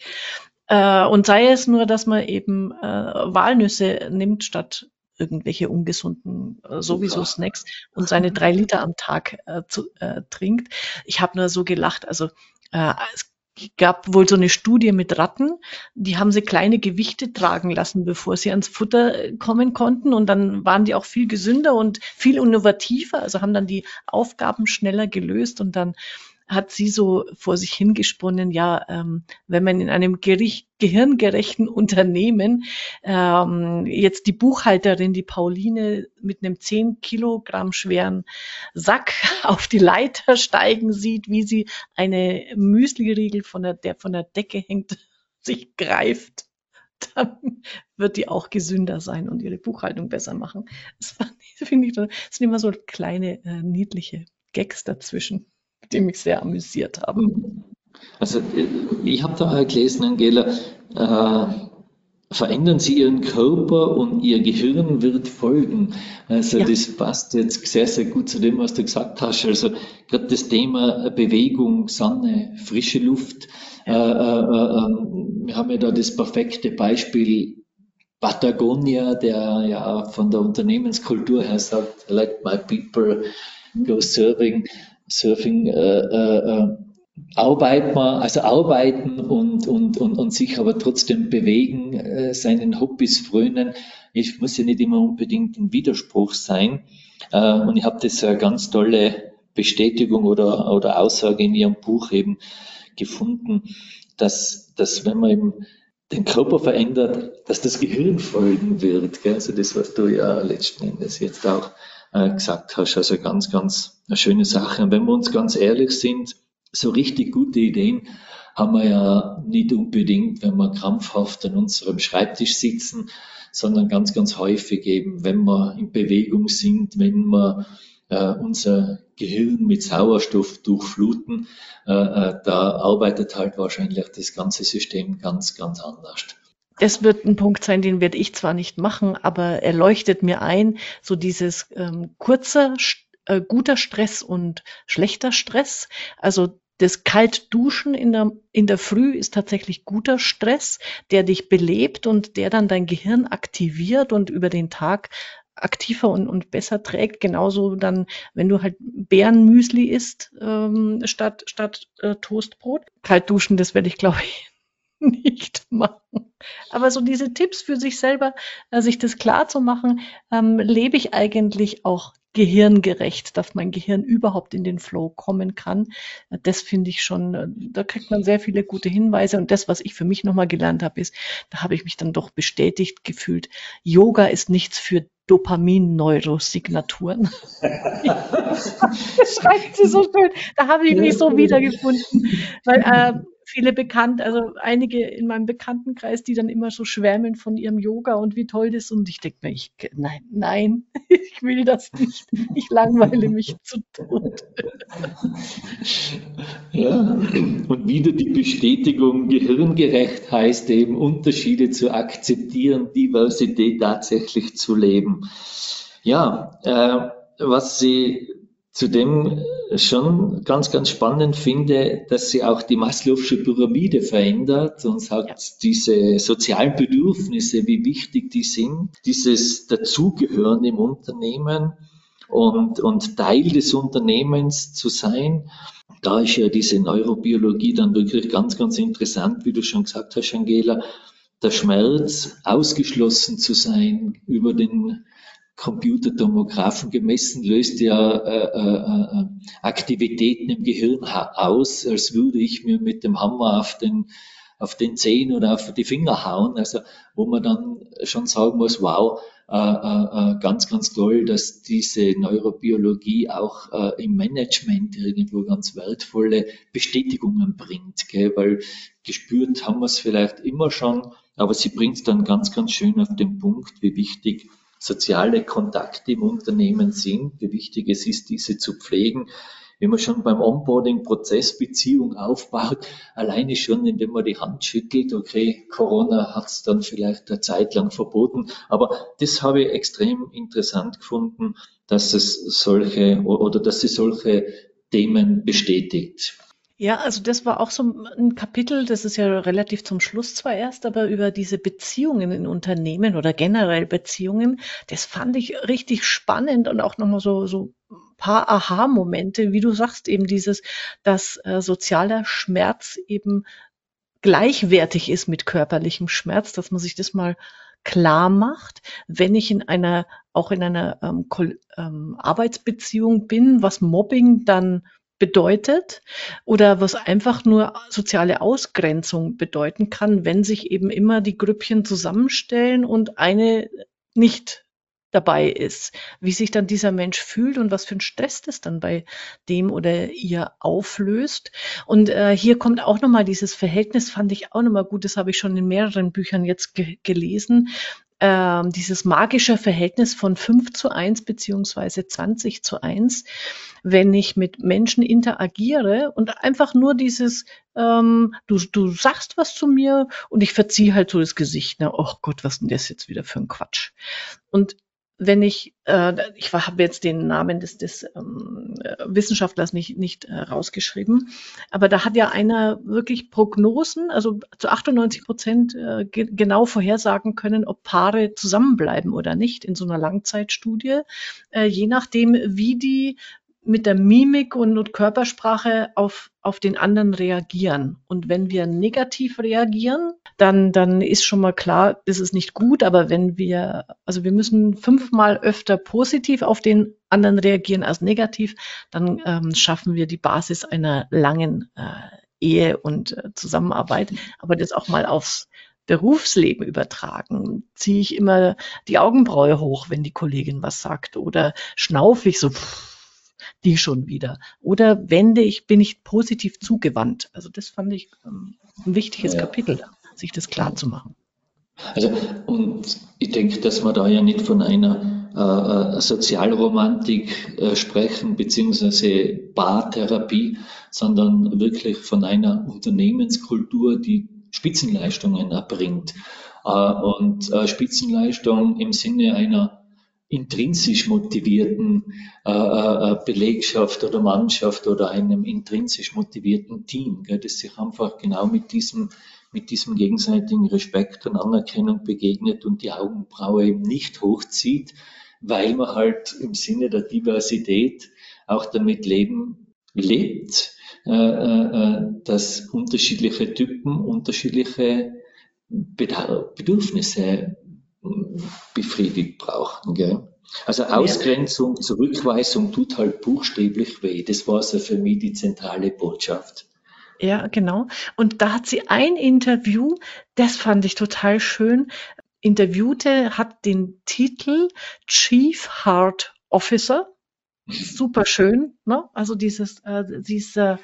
Äh, und sei es nur, dass man eben äh, Walnüsse nimmt statt irgendwelche ungesunden äh, sowieso Snacks und seine drei Liter am Tag äh, zu, äh, trinkt. Ich habe nur so gelacht. Also äh, es gab wohl so eine Studie mit Ratten, die haben sie kleine Gewichte tragen lassen, bevor sie ans Futter äh, kommen konnten. Und dann waren die auch viel gesünder und viel innovativer, also haben dann die Aufgaben schneller gelöst und dann hat sie so vor sich hingesponnen, ja, ähm, wenn man in einem Gericht, gehirngerechten Unternehmen ähm, jetzt die Buchhalterin, die Pauline, mit einem 10 Kilogramm schweren Sack auf die Leiter steigen sieht, wie sie eine Müsliriegel von der, der von der Decke hängt, sich greift, dann wird die auch gesünder sein und ihre Buchhaltung besser machen. Das finde ich, das sind immer so kleine, äh, niedliche Gags dazwischen die mich sehr amüsiert haben. Also ich habe da gelesen, Angela, äh, verändern Sie Ihren Körper und Ihr Gehirn wird folgen. Also ja. das passt jetzt sehr, sehr gut zu dem, was du gesagt hast. Also gerade das Thema Bewegung, Sonne, frische Luft. Äh, äh, äh, wir haben ja da das perfekte Beispiel Patagonia, der ja von der Unternehmenskultur her sagt, let my people go surfing. Surfing äh, äh, äh, arbeitet man, also arbeiten und, und, und, und sich aber trotzdem bewegen, äh, seinen Hobbys frönen. Ich muss ja nicht immer unbedingt ein Widerspruch sein. Äh, und ich habe das eine ganz tolle Bestätigung oder, oder Aussage in Ihrem Buch eben gefunden, dass, dass wenn man eben den Körper verändert, dass das Gehirn folgen wird. Gell? Also das, was du ja letzten Endes jetzt auch äh, gesagt hast. Also ganz, ganz eine schöne Sache. Und wenn wir uns ganz ehrlich sind, so richtig gute Ideen haben wir ja nicht unbedingt, wenn wir krampfhaft an unserem Schreibtisch sitzen, sondern ganz, ganz häufig eben, wenn wir in Bewegung sind, wenn wir äh, unser Gehirn mit Sauerstoff durchfluten, äh, äh, da arbeitet halt wahrscheinlich das ganze System ganz, ganz anders das wird ein Punkt sein, den werde ich zwar nicht machen, aber er leuchtet mir ein, so dieses ähm, kurze, äh, guter Stress und schlechter Stress. Also das Kaltduschen in der, in der Früh ist tatsächlich guter Stress, der dich belebt und der dann dein Gehirn aktiviert und über den Tag aktiver und, und besser trägt. Genauso dann, wenn du halt Bärenmüsli isst ähm, statt, statt äh, Toastbrot. Kaltduschen, das werde ich, glaube ich, nicht machen. Aber so diese Tipps für sich selber, äh, sich das klar zu machen, ähm, lebe ich eigentlich auch gehirngerecht, dass mein Gehirn überhaupt in den Flow kommen kann. Äh, das finde ich schon, äh, da kriegt man sehr viele gute Hinweise. Und das, was ich für mich nochmal gelernt habe, ist, da habe ich mich dann doch bestätigt gefühlt, Yoga ist nichts für Dopamin-Neurosignaturen. das schreibt sie so schön. Da habe ich mich so wiedergefunden. Weil äh, viele bekannt, also einige in meinem Bekanntenkreis, die dann immer so schwärmen von ihrem Yoga und wie toll das ist. Und ich denke mir, ich, nein, nein, ich will das nicht. Ich langweile mich zu Tod. Ja, und wieder die Bestätigung, gehirngerecht heißt eben, Unterschiede zu akzeptieren, Diversität tatsächlich zu leben. Ja, äh, was Sie zudem schon ganz, ganz spannend finde, dass sie auch die Maslow'sche Pyramide verändert und sagt, ja. diese sozialen Bedürfnisse, wie wichtig die sind, dieses Dazugehören im Unternehmen und, und Teil des Unternehmens zu sein. Da ist ja diese Neurobiologie dann wirklich ganz, ganz interessant, wie du schon gesagt hast, Angela. Der Schmerz, ausgeschlossen zu sein über den Computertomographen gemessen, löst ja äh, äh, äh, Aktivitäten im Gehirn aus, als würde ich mir mit dem Hammer auf den, auf den Zehen oder auf die Finger hauen. Also wo man dann schon sagen muss, wow, äh, äh, äh ganz, ganz toll, dass diese Neurobiologie auch äh, im Management irgendwo ganz wertvolle Bestätigungen bringt, gell? weil gespürt haben wir es vielleicht immer schon, aber sie bringt es dann ganz, ganz schön auf den Punkt, wie wichtig soziale Kontakte im Unternehmen sind, wie wichtig es ist, diese zu pflegen. Wenn man schon beim Onboarding-Prozess Beziehung aufbaut, alleine schon, indem man die Hand schüttelt, okay, Corona hat es dann vielleicht eine Zeit lang verboten, aber das habe ich extrem interessant gefunden, dass es solche oder dass sie solche Themen bestätigt. Ja, also das war auch so ein Kapitel, das ist ja relativ zum Schluss zwar erst, aber über diese Beziehungen in Unternehmen oder generell Beziehungen, das fand ich richtig spannend und auch nochmal so, so ein paar Aha-Momente, wie du sagst, eben dieses, dass äh, sozialer Schmerz eben gleichwertig ist mit körperlichem Schmerz, dass man sich das mal klar macht, wenn ich in einer, auch in einer ähm, ähm, Arbeitsbeziehung bin, was Mobbing dann bedeutet oder was einfach nur soziale Ausgrenzung bedeuten kann, wenn sich eben immer die Grüppchen zusammenstellen und eine nicht dabei ist, wie sich dann dieser Mensch fühlt und was für ein Stress das dann bei dem oder ihr auflöst. Und äh, hier kommt auch nochmal dieses Verhältnis, fand ich auch nochmal gut, das habe ich schon in mehreren Büchern jetzt ge gelesen, ähm, dieses magische Verhältnis von 5 zu 1 beziehungsweise 20 zu 1, wenn ich mit Menschen interagiere und einfach nur dieses, ähm, du, du sagst was zu mir und ich verziehe halt so das Gesicht, ne? oh Gott, was ist denn das jetzt wieder für ein Quatsch? Und wenn ich, äh, ich habe jetzt den Namen des, des ähm, Wissenschaftlers nicht, nicht äh, rausgeschrieben, aber da hat ja einer wirklich Prognosen, also zu 98 Prozent äh, ge genau vorhersagen können, ob Paare zusammenbleiben oder nicht in so einer Langzeitstudie, äh, je nachdem, wie die mit der Mimik und, und Körpersprache auf, auf den anderen reagieren. Und wenn wir negativ reagieren, dann, dann ist schon mal klar, das ist nicht gut. Aber wenn wir, also wir müssen fünfmal öfter positiv auf den anderen reagieren als negativ, dann ähm, schaffen wir die Basis einer langen äh, Ehe und äh, Zusammenarbeit. Aber das auch mal aufs Berufsleben übertragen. Ziehe ich immer die Augenbraue hoch, wenn die Kollegin was sagt oder schnaufe ich so. Pff, die schon wieder? Oder wende ich, bin ich positiv zugewandt? Also das fand ich ähm, ein wichtiges ja. Kapitel, sich das klar zu machen. Also, und ich denke, dass wir da ja nicht von einer äh, äh Sozialromantik äh, sprechen, beziehungsweise Bartherapie, sondern wirklich von einer Unternehmenskultur, die Spitzenleistungen erbringt. Äh, und Spitzenleistung im Sinne einer intrinsisch motivierten äh, äh, äh, Belegschaft oder Mannschaft oder einem intrinsisch motivierten Team, gell, das sich einfach genau mit diesem, mit diesem gegenseitigen Respekt und Anerkennung begegnet und die Augenbraue eben nicht hochzieht, weil man halt im Sinne der Diversität auch damit leben, lebt, äh, äh, äh dass unterschiedliche Typen unterschiedliche Bedürfnisse befriedigt brauchen. Gell? Also Ausgrenzung, Zurückweisung tut halt buchstäblich weh. Das war so für mich die zentrale Botschaft. Ja, genau. Und da hat sie ein Interview, das fand ich total schön. Interviewte hat den Titel Chief Heart Officer super schön, ne? Also dieses, äh, sie ist äh,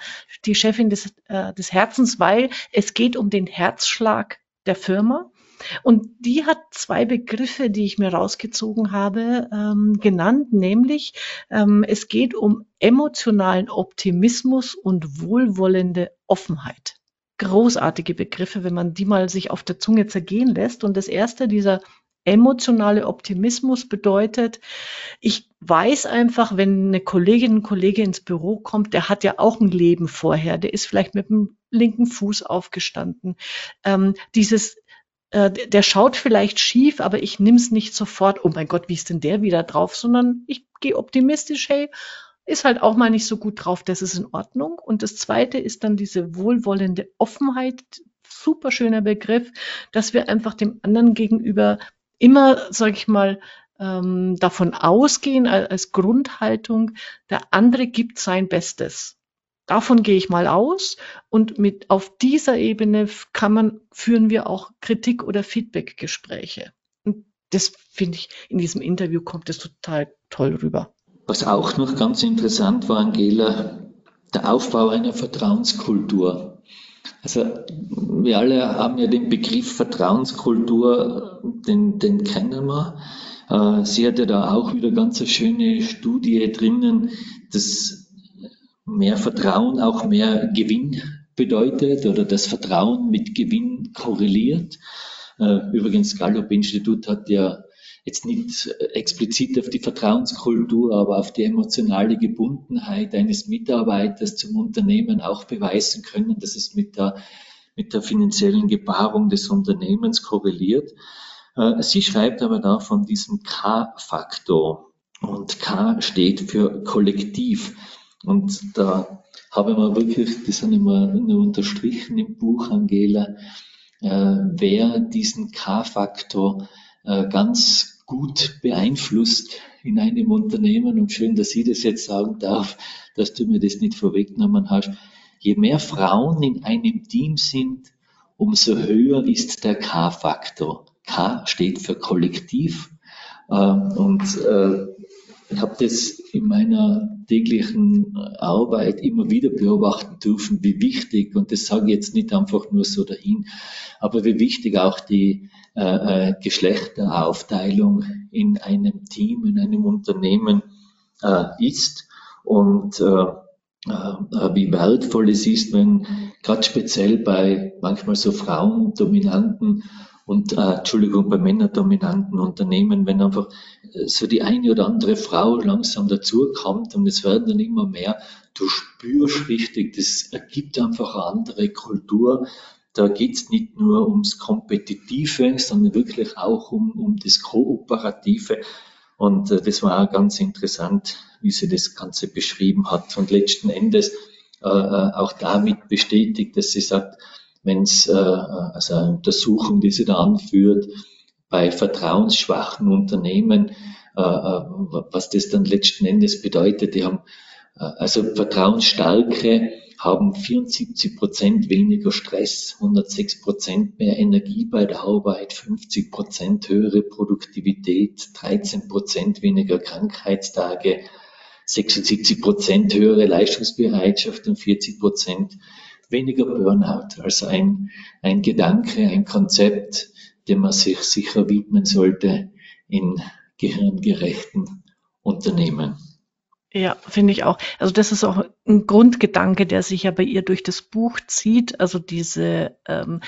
die Chefin des, äh, des Herzens, weil es geht um den Herzschlag der Firma. Und die hat zwei Begriffe, die ich mir rausgezogen habe, ähm, genannt, nämlich ähm, es geht um emotionalen Optimismus und wohlwollende Offenheit. Großartige Begriffe, wenn man die mal sich auf der Zunge zergehen lässt. Und das erste, dieser emotionale Optimismus bedeutet, ich weiß einfach, wenn eine Kollegin, ein Kollege ins Büro kommt, der hat ja auch ein Leben vorher, der ist vielleicht mit dem linken Fuß aufgestanden. Ähm, dieses äh, der schaut vielleicht schief, aber ich es nicht sofort, oh mein Gott, wie ist denn der wieder drauf, sondern ich gehe optimistisch, hey, ist halt auch mal nicht so gut drauf, das ist in Ordnung. Und das zweite ist dann diese wohlwollende Offenheit, super schöner Begriff, dass wir einfach dem anderen gegenüber immer, sag ich mal, ähm, davon ausgehen als Grundhaltung, der andere gibt sein Bestes. Davon gehe ich mal aus und mit auf dieser Ebene kann man, führen wir auch Kritik- oder Feedback-Gespräche. Und das finde ich, in diesem Interview kommt das total toll rüber. Was auch noch ganz interessant war, Angela, der Aufbau einer Vertrauenskultur. Also wir alle haben ja den Begriff Vertrauenskultur, den, den kennen wir. Äh, sie hat ja da auch wieder ganz eine schöne Studie drinnen, dass mehr Vertrauen auch mehr Gewinn bedeutet oder das Vertrauen mit Gewinn korreliert. Äh, übrigens, Gallup-Institut hat ja jetzt nicht explizit auf die Vertrauenskultur, aber auf die emotionale Gebundenheit eines Mitarbeiters zum Unternehmen auch beweisen können, dass es mit der, mit der finanziellen Gebarung des Unternehmens korreliert. Äh, sie schreibt aber da von diesem K-Faktor. Und K steht für Kollektiv. Und da habe ich mir wirklich, das habe ich mir nur unterstrichen im Buch, Angela, äh, wer diesen K-Faktor äh, ganz gut beeinflusst in einem Unternehmen. Und schön, dass ich das jetzt sagen darf, dass du mir das nicht vorweggenommen hast. Je mehr Frauen in einem Team sind, umso höher ist der K-Faktor. K steht für Kollektiv. Äh, und äh, ich habe das in meiner täglichen Arbeit immer wieder beobachten dürfen, wie wichtig, und das sage ich jetzt nicht einfach nur so dahin, aber wie wichtig auch die äh, äh Geschlechteraufteilung in einem Team, in einem Unternehmen äh, ist. Und äh, äh, wie wertvoll es ist, wenn gerade speziell bei manchmal so frauendominanten und äh, Entschuldigung, bei männerdominanten Unternehmen, wenn einfach äh, so die eine oder andere Frau langsam dazukommt und es werden dann immer mehr, du spürst richtig, das ergibt einfach eine andere Kultur. Da geht's nicht nur ums Kompetitive, sondern wirklich auch um, um das Kooperative. Und äh, das war auch ganz interessant, wie sie das Ganze beschrieben hat. Und letzten Endes äh, äh auch damit bestätigt, dass sie sagt, wenn es, äh, also eine Untersuchung, die sie da anführt, bei vertrauensschwachen Unternehmen, äh, äh, was das dann letzten Endes bedeutet, die haben, äh, also vertrauensstarke haben 74 Prozent weniger Stress, 106 Prozent mehr Energie bei der Arbeit, 50 Prozent höhere Produktivität, 13 Prozent weniger Krankheitstage, 76 Prozent höhere Leistungsbereitschaft und 40 Prozent weniger Burnout. Also ein, ein Gedanke, ein Konzept, dem man sich sicher widmen sollte in gehirngerechten Unternehmen. Ja, finde ich auch. Also das ist auch ein Grundgedanke, der sich ja bei ihr durch das Buch zieht. Also diese ähm,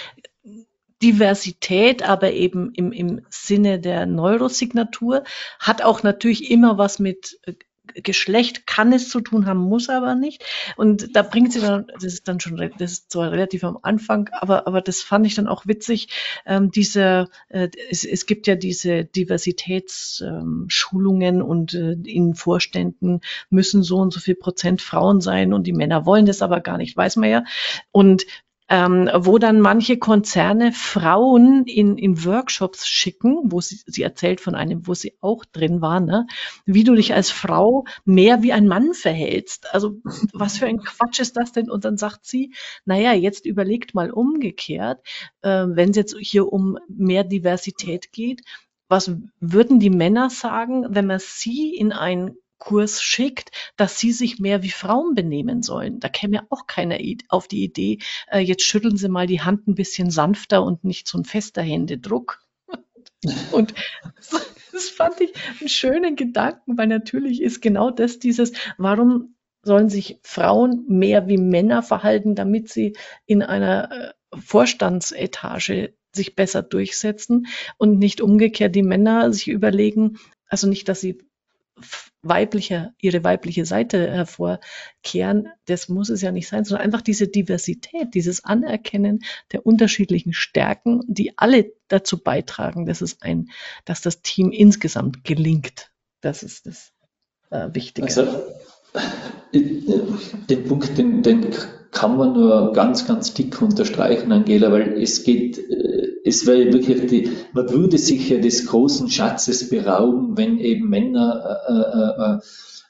Diversität, aber eben im, im Sinne der Neurosignatur, hat auch natürlich immer was mit äh, Geschlecht kann es zu tun haben, muss aber nicht. Und da bringt sie dann, das ist dann schon, das ist zwar relativ am Anfang, aber, aber das fand ich dann auch witzig, ähm, diese, äh, es, es gibt ja diese Diversitätsschulungen ähm, und äh, in Vorständen müssen so und so viel Prozent Frauen sein und die Männer wollen das aber gar nicht, weiß man ja. Und ähm, wo dann manche Konzerne Frauen in, in Workshops schicken, wo sie, sie erzählt von einem, wo sie auch drin war, ne, wie du dich als Frau mehr wie ein Mann verhältst. Also was für ein Quatsch ist das denn? Und dann sagt sie, naja, jetzt überlegt mal umgekehrt, äh, wenn es jetzt hier um mehr Diversität geht, was würden die Männer sagen, wenn man sie in ein Kurs schickt, dass sie sich mehr wie Frauen benehmen sollen. Da käme ja auch keiner auf die Idee, äh, jetzt schütteln Sie mal die Hand ein bisschen sanfter und nicht so ein fester Händedruck. Und das fand ich einen schönen Gedanken, weil natürlich ist genau das dieses, warum sollen sich Frauen mehr wie Männer verhalten, damit sie in einer äh, Vorstandsetage sich besser durchsetzen und nicht umgekehrt die Männer sich überlegen, also nicht, dass sie weibliche, ihre weibliche Seite hervorkehren, das muss es ja nicht sein, sondern einfach diese Diversität, dieses Anerkennen der unterschiedlichen Stärken, die alle dazu beitragen, dass es ein, dass das Team insgesamt gelingt. Das ist das äh, Wichtige. Also, den Punkt, den, den kann man nur ganz, ganz dick unterstreichen, Angela, weil es geht äh, es wäre wirklich die, man würde sich ja des großen Schatzes berauben, wenn eben Männer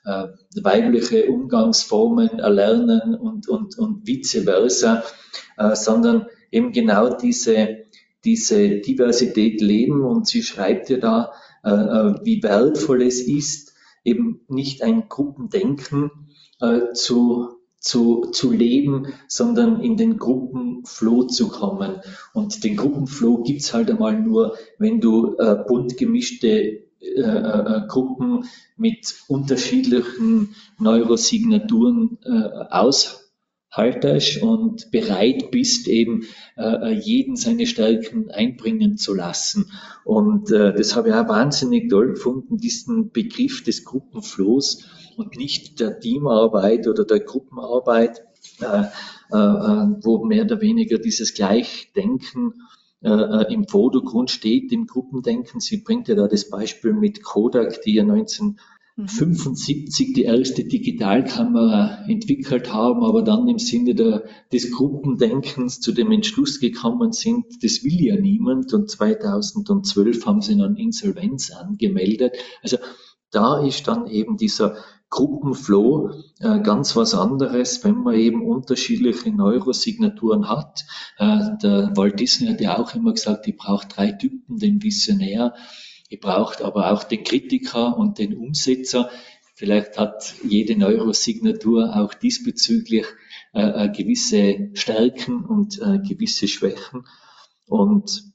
äh, äh, äh, äh, weibliche Umgangsformen erlernen und, und, und vice versa, äh, sondern eben genau diese, diese Diversität leben. Und sie schreibt ja da, wie wertvoll es ist, eben nicht ein Gruppendenken äh, zu zu, zu leben, sondern in den Gruppenflow zu kommen. Und den Gruppenflow gibt's halt einmal nur, wenn du äh, bunt gemischte äh, äh, Gruppen mit unterschiedlichen Neurosignaturen äh, aushaltest und bereit bist, eben äh, jeden seine Stärken einbringen zu lassen. Und äh, das habe ich auch wahnsinnig toll gefunden, diesen Begriff des Gruppenflohs und nicht der Teamarbeit oder der Gruppenarbeit, äh, äh, wo mehr oder weniger dieses Gleichdenken äh, äh im Vordergrund steht, im Gruppendenken. Sie bringt ja da das Beispiel mit Kodak, die ja 1975 die erste Digitalkamera entwickelt haben, aber dann im Sinne der, des Gruppendenkens zu dem Entschluss gekommen sind, das will ja niemand und 2012 haben sie dann Insolvenz angemeldet. Also da ist dann eben dieser Gruppenflow äh, ganz was anderes, wenn man eben unterschiedliche Neurosignaturen hat. Äh, der Walt Disney hat ja auch immer gesagt, ich brauche drei Typen, den Visionär, ihr braucht aber auch den Kritiker und den Umsetzer. Vielleicht hat jede Neurosignatur auch diesbezüglich äh, äh gewisse Stärken und äh, gewisse Schwächen. Und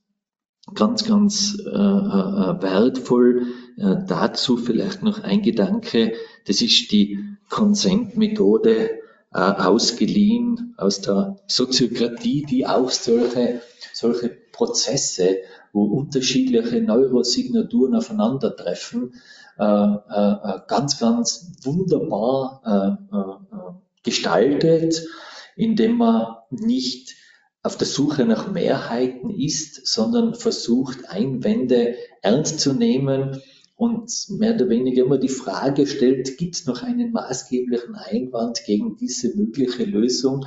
ganz, ganz äh, äh, wertvoll äh, dazu vielleicht noch ein Gedanke, das ist die Consent-Methode ausgeliehen aus der Soziokratie, die auch solche, solche Prozesse, wo unterschiedliche Neurosignaturen aufeinandertreffen, äh, äh, ganz, ganz wunderbar äh, äh, gestaltet, indem man nicht auf der Suche nach Mehrheiten ist, sondern versucht, Einwände ernst zu nehmen und mehr oder weniger immer die Frage stellt, gibt es noch einen maßgeblichen Einwand gegen diese mögliche Lösung?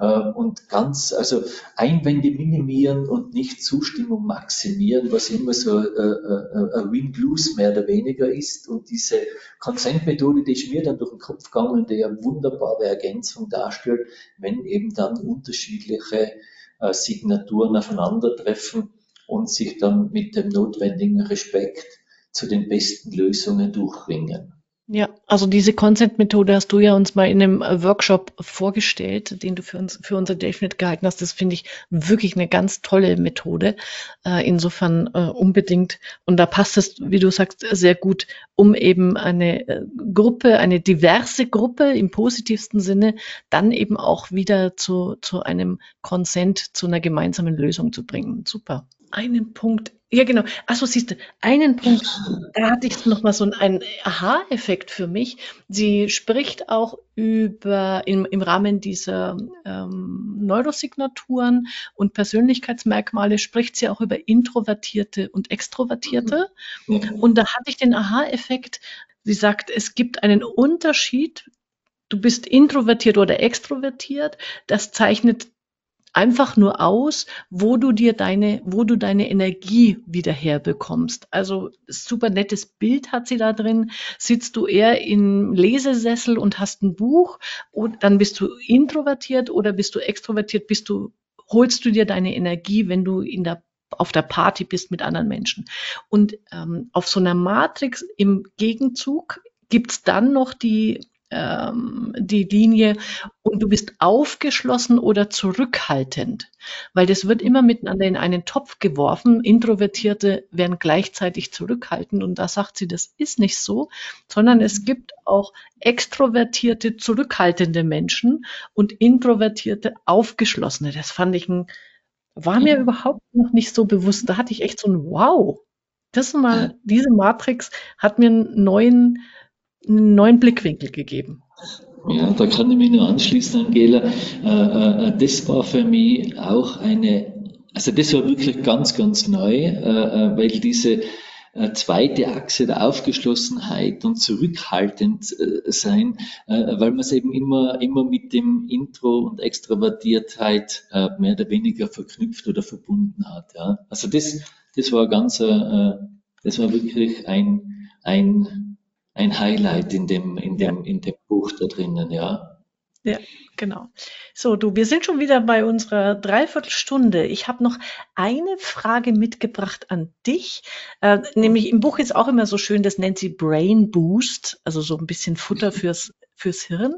Äh, und ganz, also Einwände minimieren und nicht Zustimmung maximieren, was immer so äh, äh, ein Win-Lose mehr oder weniger ist. Und diese Consent-Methode, die ist mir dann durch den Kopf gegangen, die eine wunderbare Ergänzung darstellt, wenn eben dann unterschiedliche Signaturen aufeinandertreffen und sich dann mit dem notwendigen Respekt zu den besten Lösungen durchringen. Ja, also diese Consent-Methode hast du ja uns mal in einem Workshop vorgestellt, den du für uns für unser DelfNet gehalten hast. Das finde ich wirklich eine ganz tolle Methode. Äh, insofern äh, unbedingt. Und da passt es, wie du sagst, sehr gut, um eben eine äh, Gruppe, eine diverse Gruppe im positivsten Sinne, dann eben auch wieder zu, zu einem Consent, zu einer gemeinsamen Lösung zu bringen. Super einen Punkt, ja genau, achso, siehst du, einen Punkt, da hatte ich nochmal so einen Aha-Effekt für mich. Sie spricht auch über, im, im Rahmen dieser ähm, Neurosignaturen und Persönlichkeitsmerkmale, spricht sie auch über Introvertierte und Extrovertierte. Mhm. Und da hatte ich den Aha-Effekt, sie sagt, es gibt einen Unterschied du bist introvertiert oder extrovertiert, das zeichnet einfach nur aus, wo du dir deine, wo du deine Energie wieder herbekommst. Also super nettes Bild hat sie da drin. Sitzt du eher im Lesesessel und hast ein Buch und dann bist du introvertiert oder bist du extrovertiert, bist du, holst du dir deine Energie, wenn du in der auf der Party bist mit anderen Menschen. Und ähm, auf so einer Matrix im Gegenzug gibt's dann noch die ähm, die Linie und du bist aufgeschlossen oder zurückhaltend, weil das wird immer miteinander in einen Topf geworfen. Introvertierte werden gleichzeitig zurückhaltend und da sagt sie, das ist nicht so, sondern es gibt auch extrovertierte, zurückhaltende Menschen und introvertierte, aufgeschlossene. Das fand ich ein, war mir überhaupt noch nicht so bewusst. Da hatte ich echt so ein Wow. Das mal, diese Matrix hat mir einen neuen, einen neuen Blickwinkel gegeben. Ja, da kann ich mich nur anschließen, Angela. Äh, äh, das war für mich auch eine, also das war wirklich ganz, ganz neu, äh, äh weil diese äh, zweite Achse der Aufgeschlossenheit und zurückhaltend äh, sein, weil man es eben immer, immer mit dem Intro und Extravertiertheit mehr oder weniger verknüpft oder verbunden hat. Ja. Also das, das war ganz, das war wirklich ein, ein ein Highlight in dem, in dem, in dem Buch da drinnen, ja. Ja, genau. So, du, wir sind schon wieder bei unserer Dreiviertelstunde. Ich habe noch eine Frage mitgebracht an dich. Äh, nämlich im Buch ist auch immer so schön, das nennt sie Brain Boost, also so ein bisschen Futter fürs, fürs Hirn.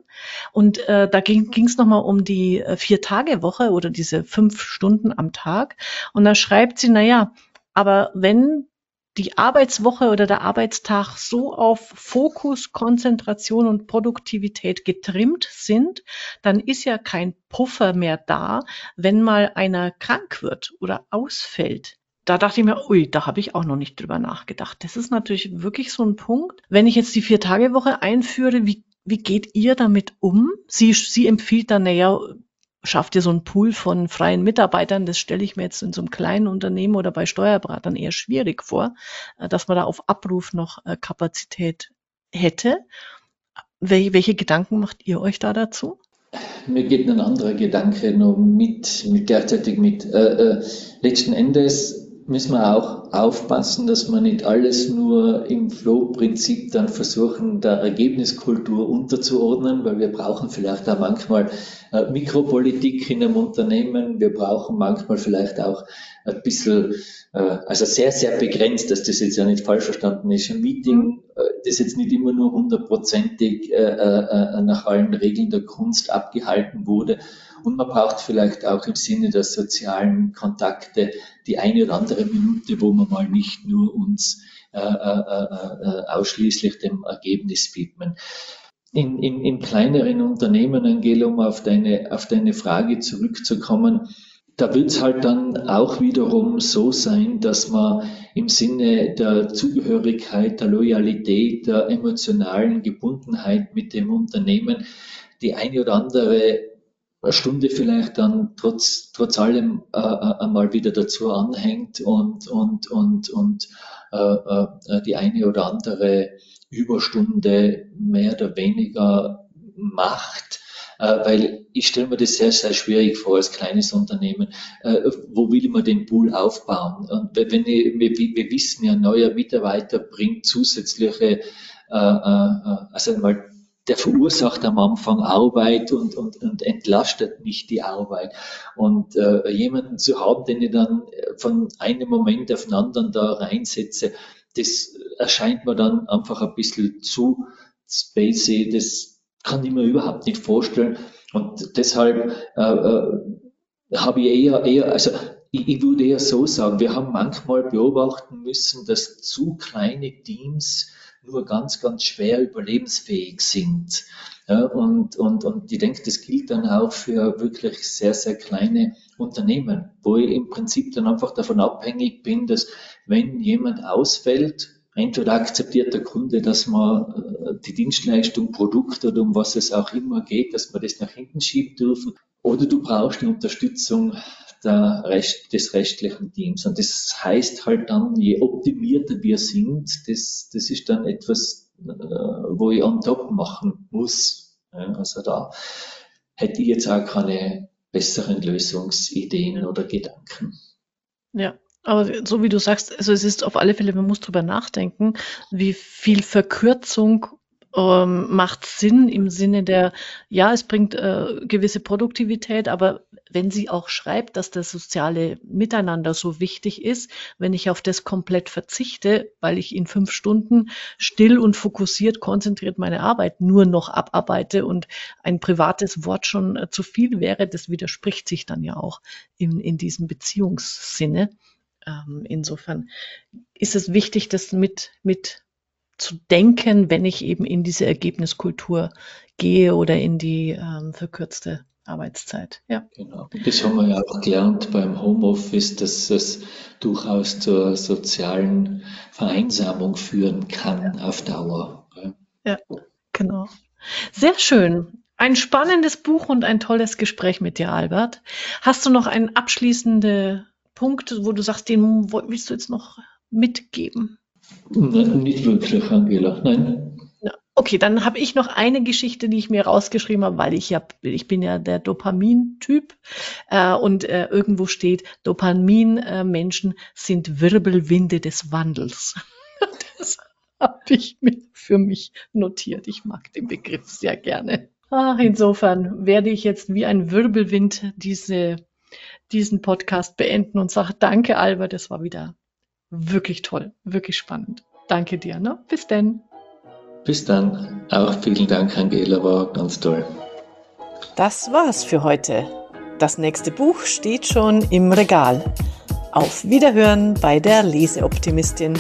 Und äh, da ging es nochmal um die äh, Vier-Tage-Woche oder diese fünf Stunden am Tag. Und da schreibt sie, naja, aber wenn die Arbeitswoche oder der Arbeitstag so auf Fokus, Konzentration und Produktivität getrimmt sind, dann ist ja kein Puffer mehr da, wenn mal einer krank wird oder ausfällt. Da dachte ich mir, ui, da habe ich auch noch nicht drüber nachgedacht. Das ist natürlich wirklich so ein Punkt. Wenn ich jetzt die Vier-Tage-Woche einführe, wie, wie geht ihr damit um? Sie, sie empfiehlt dann, naja, schafft ihr so einen Pool von freien Mitarbeitern. Das stelle ich mir jetzt in so einem kleinen Unternehmen oder bei Steuerberatern eher schwierig vor, äh, dass man da auf Abruf noch äh, Kapazität hätte. Welche, welche Gedanken macht ihr euch da dazu? Mir geht ein anderer Gedanke noch mit, mit gleichzeitig mit. Äh, äh, letzten Endes müssen wir auch aufpassen, dass wir nicht alles nur im Flow-Prinzip dann versuchen, der Ergebniskultur unterzuordnen, weil wir brauchen vielleicht auch manchmal äh, Mikropolitik in einem Unternehmen, wir brauchen manchmal vielleicht auch ein bisschen, äh, also sehr, sehr begrenzt, dass das jetzt ja nicht falsch verstanden ist, ein Meeting, äh, das jetzt nicht immer nur hundertprozentig nach allen Regeln der Kunst abgehalten wurde, und man braucht vielleicht auch im Sinne der sozialen Kontakte die eine oder andere Minute, wo man mal nicht nur uns äh, äh, äh, ausschließlich dem Ergebnis widmen. In, in, in kleineren Unternehmen, Angela, um auf deine, auf deine Frage zurückzukommen, da wird es halt dann auch wiederum so sein, dass man im Sinne der Zugehörigkeit, der Loyalität, der emotionalen Gebundenheit mit dem Unternehmen die eine oder andere Stunde vielleicht dann trotz, trotz allem äh, äh, einmal wieder dazu anhängt und, und, und, und äh, äh, die eine oder andere Überstunde mehr oder weniger macht. Äh, weil ich stelle mir das sehr, sehr schwierig vor als kleines Unternehmen. Äh, wo will man den Pool aufbauen? Und wenn ich, wir, wir wissen ja, neuer Mitarbeiter bringt zusätzliche, also einmal der verursacht am Anfang Arbeit und, und, und entlastet nicht die Arbeit. Und äh, jemanden zu haben, den ich dann äh, von einem Moment auf den anderen da reinsetze, das erscheint mir dann einfach ein bisschen zu spacey. Das kann ich mir überhaupt nicht vorstellen. Und deshalb äh, äh, habe ich eher, eher, also ich, ich würde eher so sagen, wir haben manchmal beobachten müssen, dass zu kleine Teams nur ganz, ganz schwer überlebensfähig sind. Ja, und, und, und ich denke, das gilt dann auch für wirklich sehr, sehr kleine Unternehmen, wo ich im Prinzip dann einfach davon abhängig bin, dass wenn jemand ausfällt, entweder akzeptiert der Kunde, dass man äh, die Dienstleistung, Produkt oder um was es auch immer geht, dass man das nach hinten schieben dürfen, oder du brauchst die Unterstützung der Rest, des restlichen Teams. Und das heißt halt dann, je optimierter wir sind, das, das ist dann etwas, äh, wo ich on top machen muss. Also da hätte ich jetzt auch keine besseren Lösungsideen oder Gedanken. Ja, aber so wie du sagst, also es ist auf alle Fälle, man muss drüber nachdenken, wie viel Verkürzung ähm, macht Sinn im Sinne der, ja, es bringt äh, gewisse Produktivität, aber wenn sie auch schreibt, dass das soziale Miteinander so wichtig ist, wenn ich auf das komplett verzichte, weil ich in fünf Stunden still und fokussiert, konzentriert meine Arbeit nur noch abarbeite und ein privates Wort schon äh, zu viel wäre, das widerspricht sich dann ja auch in, in diesem Beziehungssinne. Ähm, insofern ist es wichtig, das mit, mit zu denken, wenn ich eben in diese Ergebniskultur gehe oder in die ähm, verkürzte Arbeitszeit. Ja. Genau. Das haben wir ja auch gelernt beim Homeoffice, dass es durchaus zur sozialen Vereinsamung führen kann ja. auf Dauer. Ja, genau. Sehr schön. Ein spannendes Buch und ein tolles Gespräch mit dir, Albert. Hast du noch einen abschließenden Punkt, wo du sagst, den willst du jetzt noch mitgeben? Nicht wirklich, Angela, nein. Okay, dann habe ich noch eine Geschichte, die ich mir rausgeschrieben habe, weil ich ja, ich bin ja der Dopamin-Typ äh, und äh, irgendwo steht, Dopamin-Menschen sind Wirbelwinde des Wandels. das habe ich mir für mich notiert. Ich mag den Begriff sehr gerne. Ach, insofern werde ich jetzt wie ein Wirbelwind diese, diesen Podcast beenden und sage Danke, Albert, das war wieder wirklich toll, wirklich spannend. Danke dir. Ne? Bis denn. Bis dann. Auch vielen Dank, Angela, war ganz toll. Das war's für heute. Das nächste Buch steht schon im Regal. Auf Wiederhören bei der Leseoptimistin.